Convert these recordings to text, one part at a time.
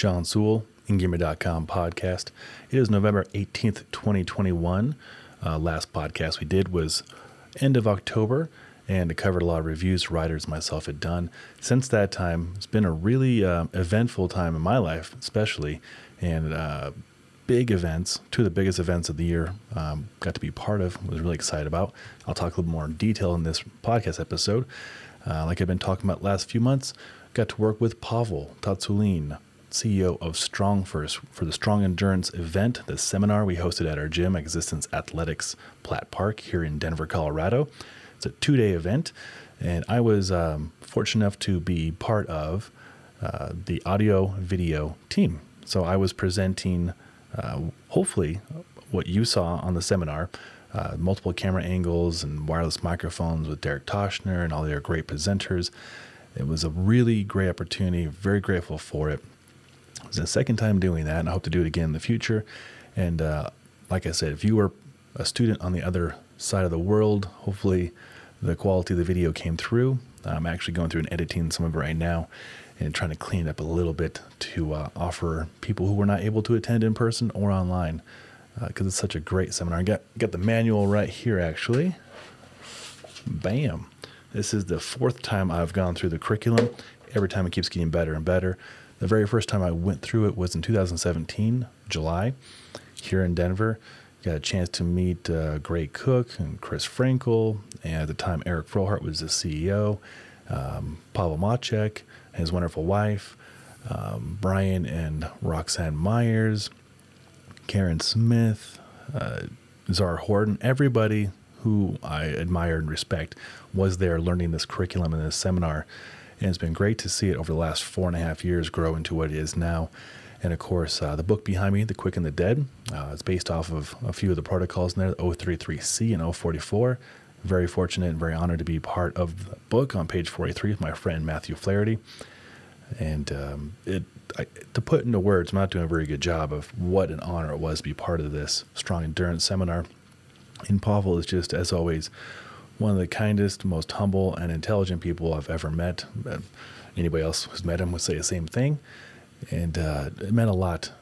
Sean Sewell, Engearment.com podcast. It is November 18th, 2021. Uh, last podcast we did was end of October, and it covered a lot of reviews writers myself had done. Since that time, it's been a really uh, eventful time in my life, especially, and uh, big events, two of the biggest events of the year, um, got to be part of, was really excited about. I'll talk a little more in detail in this podcast episode. Uh, like I've been talking about last few months, got to work with Pavel Tsatsouline, CEO of Strong First, for the Strong Endurance event, the seminar we hosted at our gym, Existence Athletics Platt Park here in Denver, Colorado. It's a two day event, and I was um, fortunate enough to be part of uh, the audio video team. So I was presenting uh, hopefully what you saw on the seminar. Uh, multiple camera angles and wireless microphones with Derek Toshner and all their great presenters. It was a really great opportunity. Very grateful for it. It was the second time doing that, and I hope to do it again in the future. And uh, like I said, if you were a student on the other side of the world, hopefully the quality of the video came through. I'm actually going through and editing some of it right now and trying to clean it up a little bit to uh, offer people who were not able to attend in person or online because uh, it's such a great seminar. I got, got the manual right here actually. Bam. This is the fourth time I've gone through the curriculum. Every time it keeps getting better and better. The very first time I went through it was in 2017, July, here in Denver. Got a chance to meet uh, Gray Cook and Chris Frankel, and at the time Eric Frohardt was the CEO, um, Pavel Macek, his wonderful wife, um, Brian and Roxanne Myers, Karen Smith, uh, Zara Horton, everybody who I admire and respect was there learning this curriculum in this seminar. And it's been great to see it over the last four and a half years grow into what it is now. And of course, uh, the book behind me, The Quick and the Dead, uh, it's based off of a few of the protocols in there, 033C and 044. Very fortunate and very honored to be part of the book on page 43 with my friend Matthew Flaherty. And um, it, I, to put into words, I'm not doing a very good job of what an honor it was to be part of this strong endurance seminar. And Pavel is just, as always, one of the kindest, most humble, and intelligent people I've ever met. Uh, anybody else who's met him would say the same thing. And uh, it meant a lot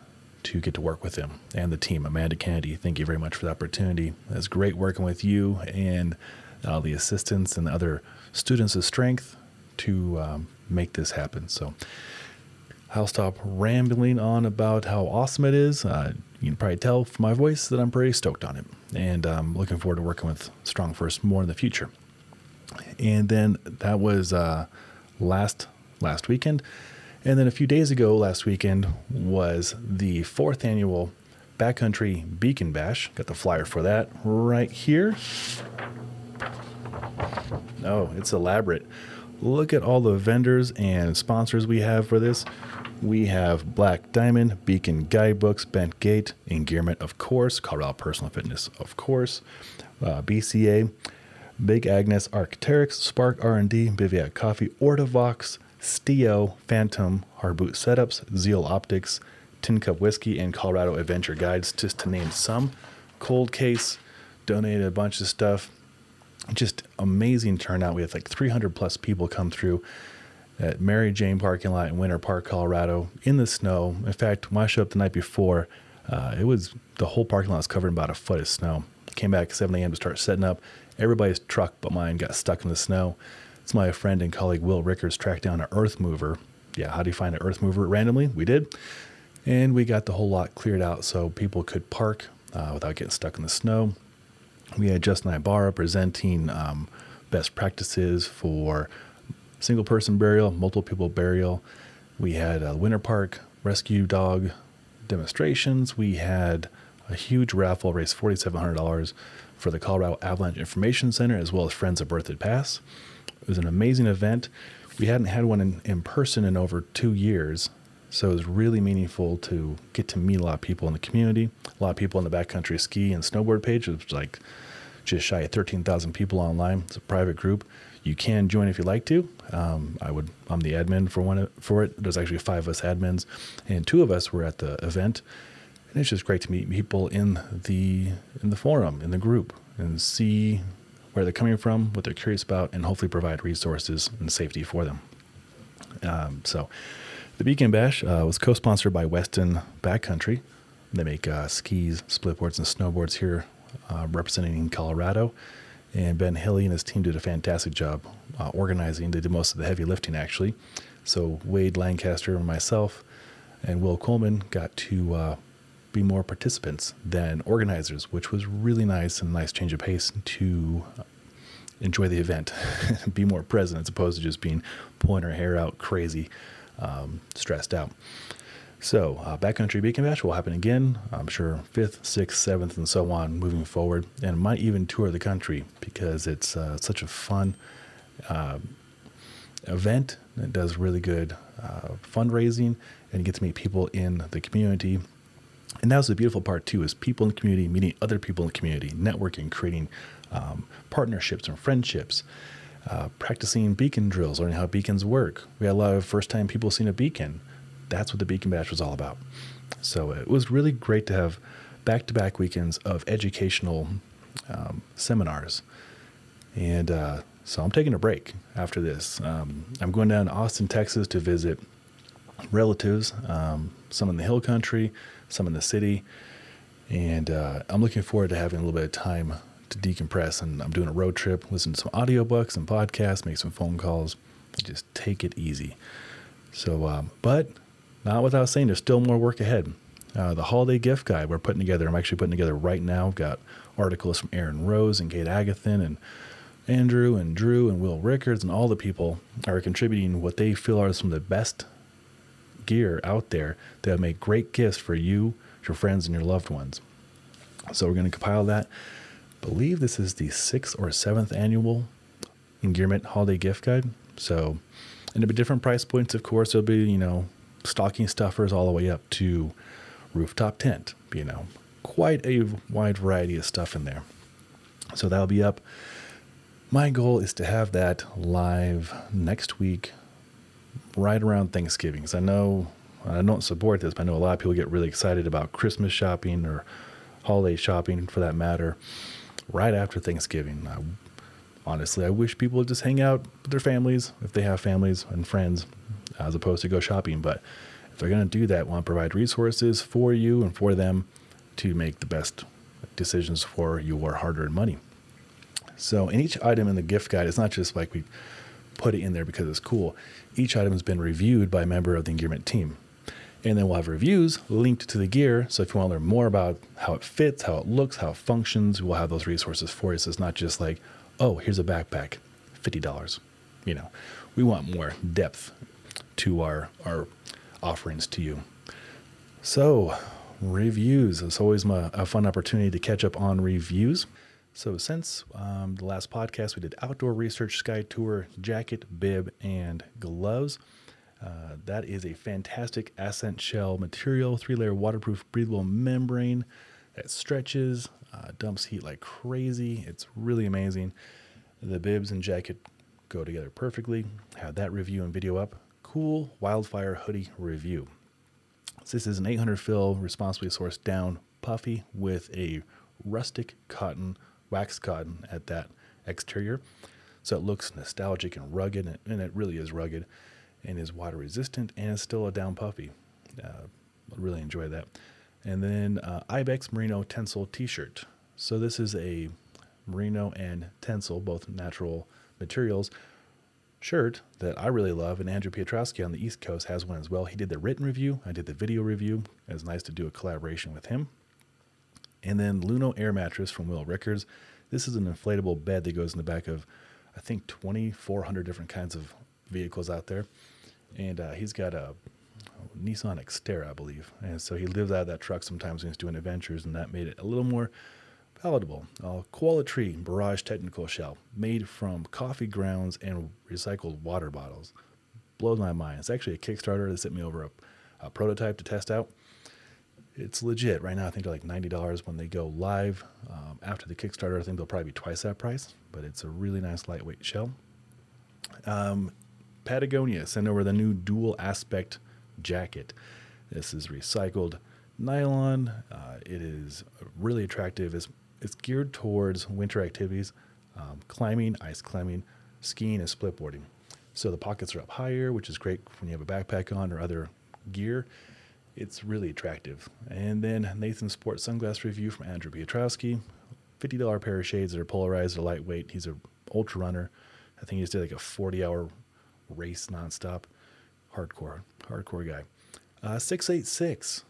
to get to work with him and the team. Amanda Kennedy, thank you very much for the opportunity. It's great working with you and all the assistants and the other students of strength to um, make this happen. So I'll stop rambling on about how awesome it is. Uh, you can probably tell from my voice that I'm pretty stoked on it, and I'm looking forward to working with Strong First more in the future. And then that was uh, last last weekend, and then a few days ago, last weekend was the fourth annual Backcountry Beacon Bash. Got the flyer for that right here. Oh, it's elaborate. Look at all the vendors and sponsors we have for this. We have Black Diamond, Beacon Guidebooks, Bent Gate, Engearment, of course, Colorado Personal Fitness, of course, uh, BCA, Big Agnes, Arcteryx, Spark R&D, Bivouac Coffee, Ortovox, Stio, Phantom, Hardboot Setups, Zeal Optics, Tin Cup Whiskey, and Colorado Adventure Guides, just to name some. Cold Case donated a bunch of stuff. Just amazing turnout. We had like 300 plus people come through at Mary Jane parking lot in Winter Park, Colorado, in the snow. In fact, when I showed up the night before, uh, it was the whole parking lot was covered in about a foot of snow. Came back at 7 a.m. to start setting up. Everybody's truck but mine got stuck in the snow. It's my friend and colleague Will Rickards tracked down an earth mover. Yeah, how do you find an earth mover randomly? We did. And we got the whole lot cleared out so people could park uh, without getting stuck in the snow. We had Justin Ibarra presenting um, best practices for single person burial, multiple people burial. We had a Winter Park rescue dog demonstrations. We had a huge raffle, raised $4,700 for the Colorado Avalanche Information Center, as well as Friends of Berthoud Pass. It was an amazing event. We hadn't had one in, in person in over two years, so it was really meaningful to get to meet a lot of people in the community, a lot of people in the backcountry ski and snowboard page. It was like just shy of 13,000 people online. It's a private group. You can join if you like to. Um, I would. I'm the admin for one for it. There's actually five of us admins, and two of us were at the event. And it's just great to meet people in the in the forum in the group and see where they're coming from, what they're curious about, and hopefully provide resources and safety for them. Um, so The Beacon Bash uh, was co sponsored by Weston Backcountry. They make uh, skis, splitboards, and snowboards here, uh, representing Colorado. And Ben Hilly and his team did a fantastic job uh, organizing. They did most of the heavy lifting, actually. So Wade Lancaster and myself and Will Coleman got to uh, be more participants than organizers, which was really nice and a nice change of pace to enjoy the event, be more present as opposed to just being pulling our hair out crazy, um, stressed out. So, uh, Backcountry Beacon Bash will happen again, I'm sure 5th, 6th, 7th, and so on moving forward. And might even tour the country because it's uh, such a fun uh, event. It does really good uh, fundraising and you get to meet people in the community. And that was the beautiful part, too, is people in the community meeting other people in the community, networking, creating um, partnerships and friendships. Uh, practicing beacon drills, learning how beacons work. We had a lot of first time people seeing a beacon that's what the Beacon Bash was all about. So it was really great to have back to back weekends of educational um, seminars. And uh, so I'm taking a break after this. Um, I'm going down to Austin, Texas to visit relatives, um, some in the hill country, some in the city. And uh, I'm looking forward to having a little bit of time to decompress. And I'm doing a road trip, listen to some audiobooks and podcasts, make some phone calls, just take it easy. So, um, but not without saying there's still more work ahead. Uh, the holiday gift guide we're putting together, I'm actually putting together right now. I've got articles from Aaron Rose and Kate Agathan and Andrew and Drew and Will Rickards and all the people are contributing what they feel are some of the best gear out there that make great gifts for you, your friends, and your loved ones. So we're going to compile that. Believe this is the sixth or seventh annual Engearment Holiday Gift Guide. So, and there'll be different price points, of course. It'll be, you know, stocking stuffers all the way up to rooftop tent. You know, quite a wide variety of stuff in there. So that'll be up. My goal is to have that live next week, right around Thanksgiving. Because I know I don't support this, but I know a lot of people get really excited about Christmas shopping or holiday shopping for that matter, right after Thanksgiving. I, honestly, I wish people would just hang out with their families if they have families and friends as opposed to go shopping. But if they're going to do that, want to provide resources for you and for them to make the best decisions for your hard earned money. So, in each item in the gift guide, it's not just like we put it in there because it's cool. Each item has been reviewed by a member of the Engearment team. And then we'll have reviews linked to the gear. So if you want to learn more about how it fits, how it looks, how it functions, we'll have those resources for you. So it's not just like, oh, here's a backpack, $50. You know, we want more depth to our our offerings to you. So, reviews. It's always my, a fun opportunity to catch up on reviews. So, since um, the last podcast, we did outdoor research, sky tour, jacket, bib, and gloves. Uh, that is a fantastic Ascent shell material, three layer waterproof breathable membrane that stretches, uh, dumps heat like crazy. It's really amazing. The bibs and jacket go together perfectly. Have that review and video up Kühl Wildfire Hoodie Review. So this is an 800 fill, responsibly sourced down puffy with a rustic cotton, wax cotton at that exterior. So it looks nostalgic and rugged, and it really is rugged, and is water resistant, and is still a down puffy. Uh, really enjoy that. And then uh, Ibex Merino Tencel T-shirt. So this is a merino and tencel, both natural materials, shirt that I really love, and Andrew Piotrowski on the East Coast has one as well. He did the written review, I did the video review. It was nice to do a collaboration with him. And then Luno Air Mattress from Will Rickards. This is an inflatable bed that goes in the back of, I think, 2,400 different kinds of vehicles out there. And uh, he's got a Nissan Xterra, I believe. And so he lives out of that truck sometimes when he's doing adventures, and that made it a little more palatable. A Uh, Qualitree Barrage Technical Shell, made from coffee grounds and recycled water bottles. Blows my mind. It's actually a Kickstarter that sent me over a, a prototype to test out. It's legit. Right now, I think they're like $90 when they go live. Um, after the Kickstarter, I think they'll probably be twice that price, but it's a really nice lightweight shell. Um, Patagonia sent over the new dual aspect jacket. This is recycled nylon. Uh, it is really attractive. It's it's geared towards winter activities, um, climbing, ice climbing, skiing, and splitboarding. So the pockets are up higher, which is great when you have a backpack on or other gear. It's really attractive. And then Nathan Sport sunglass review from Andrew Piotrowski. $50 pair of shades that are polarized, are lightweight. He's an ultra runner. I think he just did like a 40 hour race nonstop. Hardcore, hardcore guy. Uh, 686.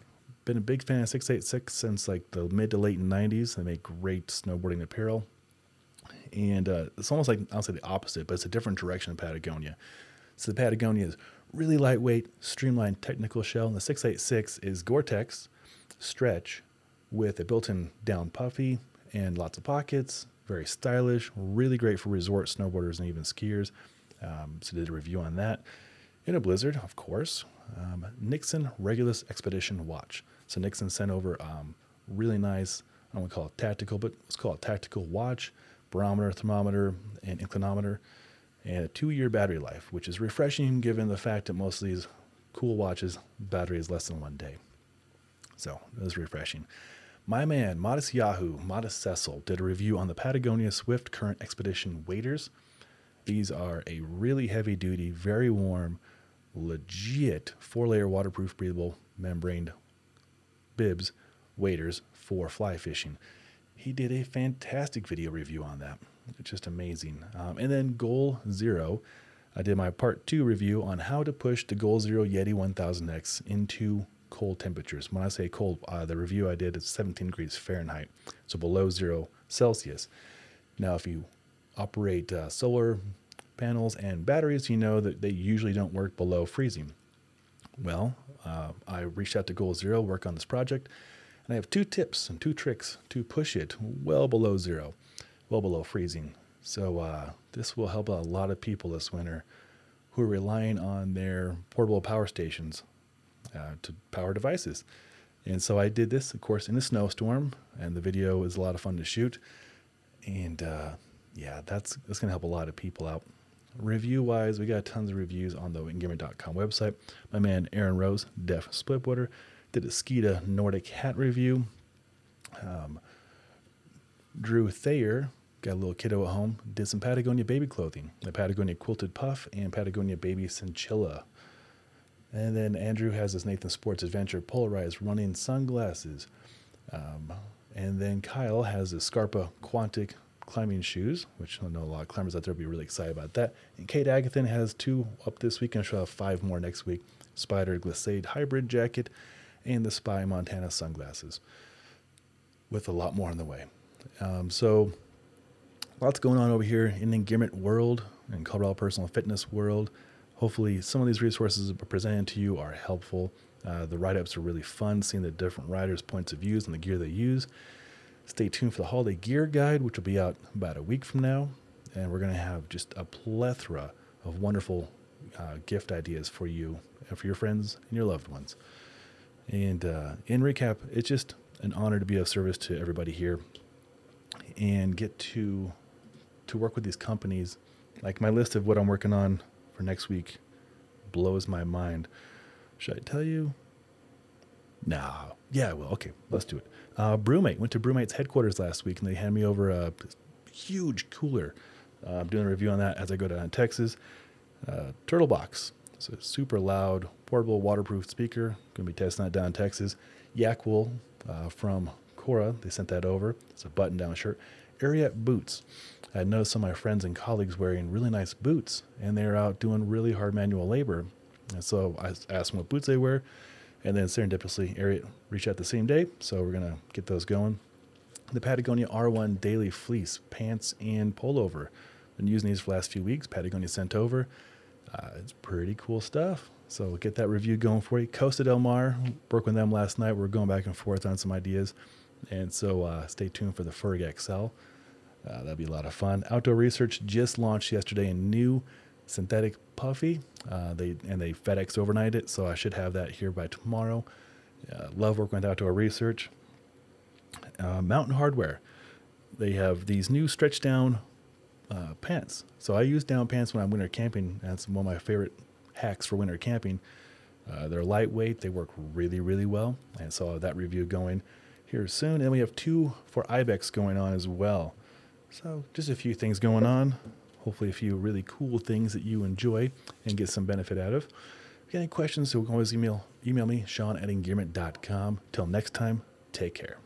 Been a big fan of 686 since like the mid to late 90s. They make great snowboarding apparel. And uh, it's almost like, I'll say the opposite, but it's a different direction of Patagonia. So the Patagonia is really lightweight, streamlined technical shell. And the 686 is Gore Tex stretch with a built in down puffy and lots of pockets. Very stylish, really great for resort snowboarders and even skiers. Um, so did a review on that. In a blizzard, of course, um, Nixon Regulus Expedition Watch. So Nixon sent over um, really nice, I don't want to call it tactical, but let's call it tactical watch, barometer, thermometer, and inclinometer, and a two-year battery life, which is refreshing given the fact that most of these cool watches battery is less than one day. So it was refreshing. My man, Modest Yahoo, Modest Cecil, did a review on the Patagonia Swift Current Expedition waders. These are a really heavy duty, very warm, legit four layer waterproof, breathable, membraned bibs waders for fly fishing. He did a fantastic video review on that. It's just amazing. Um, and then Goal Zero, I did my part two review on how to push the Goal Zero Yeti 1000X into cold temperatures. When I say cold, uh, the review I did is 17 degrees Fahrenheit, so below zero Celsius. Now, if you operate uh, solar panels and batteries, you know that they usually don't work below freezing. Well, uh, I reached out to Goal Zero, work on this project, and I have two tips and two tricks to push it well below zero, well below freezing. So uh, this will help a lot of people this winter who are relying on their portable power stations uh, to power devices. And so I did this, of course, in a snowstorm, and the video is a lot of fun to shoot. And uh, yeah, that's that's gonna help a lot of people out. Review wise, we got tons of reviews on the engearment.com website. My man Aaron Rose, Def Splitwater, did a Skita Nordic hat review. Um, Drew Thayer got a little kiddo at home, did some Patagonia baby clothing, the Patagonia quilted puff and Patagonia baby Synchilla. And then Andrew has his Nathan Sports Adventure polarized running sunglasses. Um, and then Kyle has his Scarpa Quantic climbing shoes, which I know a lot of climbers out there will be really excited about that. And Kate Agathan has two up this week, and she'll have five more next week Spyder Glissade Hybrid Jacket and the Spy Montana sunglasses, with a lot more on the way. Um, so, lots going on over here in the Gearmit world and Colorado personal fitness world. Hopefully, some of these resources presented to you are helpful. Uh, the write ups are really fun, seeing the different riders' points of views and the gear they use. Stay tuned for the holiday gear guide, which will be out about a week from now. And we're going to have just a plethora of wonderful uh, gift ideas for you and for your friends and your loved ones. And uh, in recap, it's just an honor to be of service to everybody here and get to to work with these companies. Like my list of what I'm working on for next week blows my mind. Should I tell you? No. Yeah, well, okay, let's do it. Uh, BruMate went to BruMate's headquarters last week, and they handed me over a huge cooler. Uh, I'm doing a review on that as I go down to Texas. Uh, Turtle Box, it's a super loud, portable, waterproof speaker. Going to be testing that down in Texas. Yakwool uh, from Kora, they sent that over. It's a button-down shirt. Ariat boots. I noticed some of my friends and colleagues wearing really nice boots, and they're out doing really hard manual labor. And so I asked them what boots they wear, and then serendipitously, Ariat reached out the same day, so we're gonna get those going. The Patagonia R1 Daily Fleece pants and pullover. Been using these for the last few weeks. Patagonia sent over. Uh, it's pretty cool stuff. So get that review going for you. Costa Del Mar, worked with them last night. We're going back and forth on some ideas, and so uh, stay tuned for the Ferg XL. Uh, that'd be a lot of fun. Outdoor Research just launched yesterday a new synthetic puffy. Uh, they and they FedEx overnight it, so I should have that here by tomorrow. Uh, love working with Outdoor Research. Uh, Mountain Hardwear, they have these new stretch down uh, pants. So I use down pants when I'm winter camping. That's one of my favorite hacks for winter camping. Uh, they're lightweight. They work really, really well. And so that review going here soon. And we have two for Ibex going on as well. So just a few things going on. Hopefully a few really cool things that you enjoy and get some benefit out of. If you got any questions, you can always email email me, Sean at engearment.com. Till next time, take care.